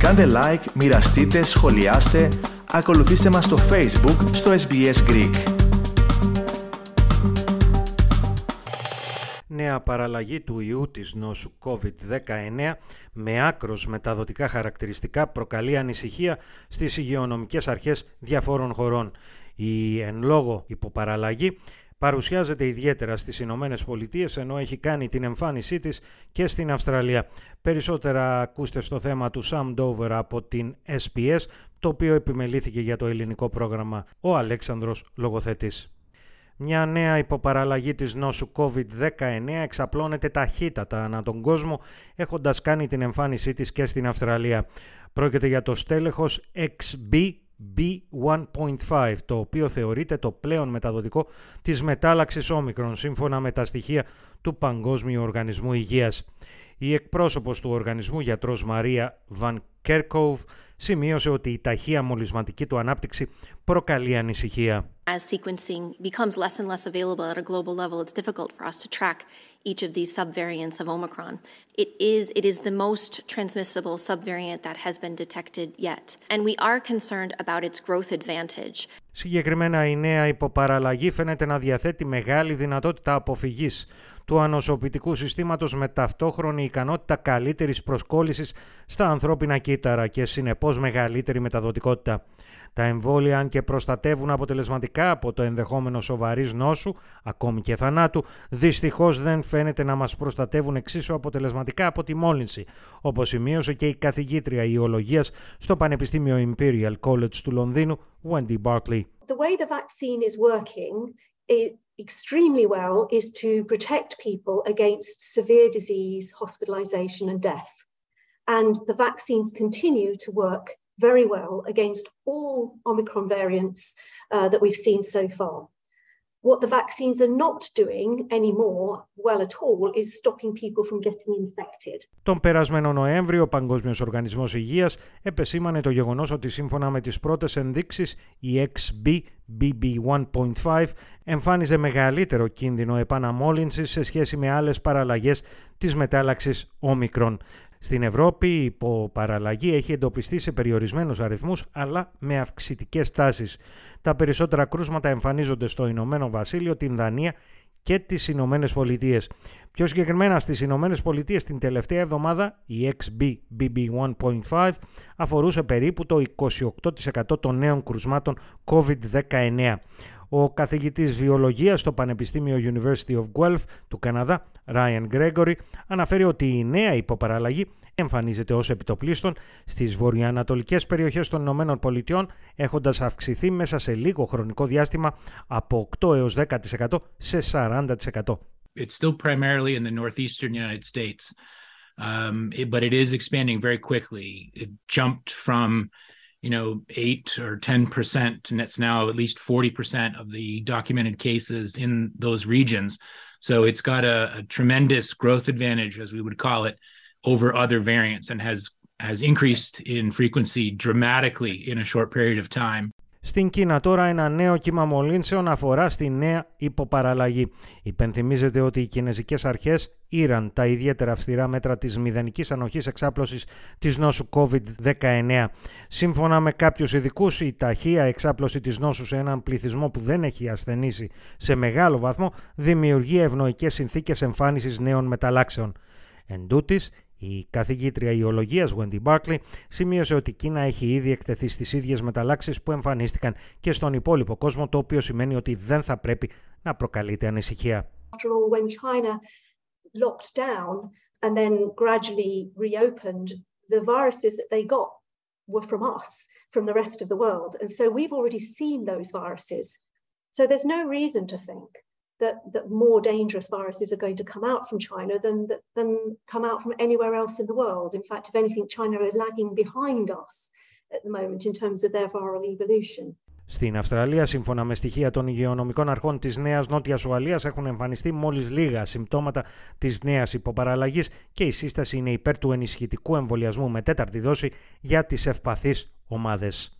Κάντε like, μοιραστείτε, σχολιάστε, ακολουθήστε μας στο Facebook, στο SBS Greek. Νέα παραλλαγή του ιού της νόσου COVID-19 με άκρος μεταδοτικά χαρακτηριστικά προκαλεί ανησυχία στις υγειονομικές αρχές διαφόρων χωρών. Η εν λόγω υποπαραλλαγή παρουσιάζεται ιδιαίτερα στις Ηνωμένες Πολιτείες ενώ έχει κάνει την εμφάνισή της και στην Αυστραλία. Περισσότερα ακούστε στο θέμα του Sam Dover από την SPS, το οποίο επιμελήθηκε για το ελληνικό πρόγραμμα ο Αλέξανδρος Λογοθετής. Μια νέα υποπαραλλαγή της νόσου COVID-19 εξαπλώνεται ταχύτατα ανά τον κόσμο, έχοντας κάνει την εμφάνισή της και στην Αυστραλία. Πρόκειται για το στέλεχος XB B1.5, το οποίο θεωρείται το πλέον μεταδοτικό της μετάλλαξης όμικρον, σύμφωνα με τα στοιχεία του Παγκόσμιου Οργανισμού Υγείας. Η εκπρόσωπος του οργανισμού γιατρός Μαρία Βαν Κέρκοβ σημείωσε ότι η ταχεία μολυσματική του ανάπτυξη προκαλεί ανησυχία. As sequencing becomes less and less available at a global level, it's difficult for us to track each of these subvariants of Omicron. It is, it is the most transmissible subvariant that has been detected yet, and we are concerned about its growth advantage. Συγκεκριμένα η νέα υποπαραλλαγή φαίνεται να διαθέτει μεγάλη δυνατότητα αποφυγής του ανοσοποιητικού συστήματος με ταυτόχρονη ικανότητα καλύτερης προσκόλλησης στα ανθρώπινα κύτταρα και συνεπώς μεγαλύτερη μεταδοτικότητα. Τα εμβόλια, αν και προστατεύουν αποτελεσματικά από το ενδεχόμενο σοβαρή νόσου, ακόμη και θανάτου, δυστυχώς δεν φαίνεται να μας προστατεύουν εξίσου αποτελεσματικά από τη μόλυνση, όπως σημείωσε και η καθηγήτρια ιολογίας στο Πανεπιστήμιο Imperial College του Λονδίνου, Wendy Barkley. The way the vaccine is working extremely well is to protect people against severe disease, hospitalization, and death. And the vaccines continue to work very well against all Omicron variants uh, that we've seen so far. What the vaccines are not doing anymore well at all is stopping people from getting infected. Τον περασμένο Νοέμβριο, ο Παγκόσμιος Οργανισμός Υγείας επεσήμανε το γεγονός ότι σύμφωνα με τις πρώτες ενδείξεις η XBBB1.5 εμφάνιζε μεγαλύτερο κίνδυνο επαναμόλυνσης σε σχέση με άλλες παραλλαγές της μετάλλαξης όμικρον. Στην Ευρώπη η υποπαραλλαγή έχει εντοπιστεί σε περιορισμένους αριθμούς αλλά με αυξητικές τάσεις. Τα περισσότερα κρούσματα εμφανίζονται στο Ηνωμένο Βασίλειο, την Δανία και τις Ηνωμένες Πολιτείες. Πιο συγκεκριμένα στις Ηνωμένες Πολιτείες την τελευταία εβδομάδα η XBBB1.5 αφορούσε περίπου το 28% των νέων κρουσμάτων COVID-19. Ο καθηγητής βιολογίας στο Πανεπιστήμιο University of Guelph του Καναδά, Ryan Gregory, αναφέρει ότι η νέα υποπαραλλαγή εμφανίζεται ως επιτοπλίστων στις βορειοανατολικές περιοχές των Ηνωμένων Πολιτειών, έχοντας αυξηθεί μέσα σε λίγο χρονικό διάστημα από 8 έως 10% σε 40%. It's still primarily in the northeastern United States, um, it, but it is expanding very quickly. It jumped from you know, 8 or 10%, and it's now at least 40% of the documented cases in those regions. So it's got a, a, tremendous growth advantage, as we would call it, over other variants and has has increased in frequency dramatically in a short period of time. Στην Κίνα τώρα ένα νέο κύμα μολύνσεων αφορά στη νέα υποπαραλλαγή. Υπενθυμίζεται ότι οι κινέζικες αρχές ήραν τα ιδιαίτερα αυστηρά μέτρα της μηδενικής ανοχής εξάπλωσης της νόσου COVID-19. Σύμφωνα με κάποιους ειδικούς, η ταχεία εξάπλωση της νόσου σε έναν πληθυσμό που δεν έχει ασθενήσει σε μεγάλο βαθμό δημιουργεί ευνοϊκές συνθήκες εμφάνισης νέων μεταλλάξεων. Εν τούτης, η καθηγήτρια ιολογίας Wendy Barkley σημείωσε ότι η Κίνα έχει ήδη εκτεθεί στις ίδιες μεταλλάξεις που εμφανίστηκαν και στον υπόλοιπο κόσμο, το οποίο σημαίνει ότι δεν θα πρέπει να προκαλείται ανησυχία. After all, when China locked down and then gradually reopened, the viruses that they got were from us, from the rest of the world. And so we've already seen those viruses. So there's no reason to think that, that more dangerous viruses are going to come out from China than, than come out from anywhere else in the world. In fact, if anything, China are lagging behind us at the moment in terms of their viral evolution. Στην Αυστραλία, σύμφωνα με στοιχεία των υγειονομικών αρχών της Νέας Νότιας Ουαλίας, έχουν εμφανιστεί μόλις λίγα συμπτώματα της νέας υποπαραλλαγής και η σύσταση είναι υπέρ του ενισχυτικού εμβολιασμού με τέταρτη δόση για τις ευπαθείς ομάδες.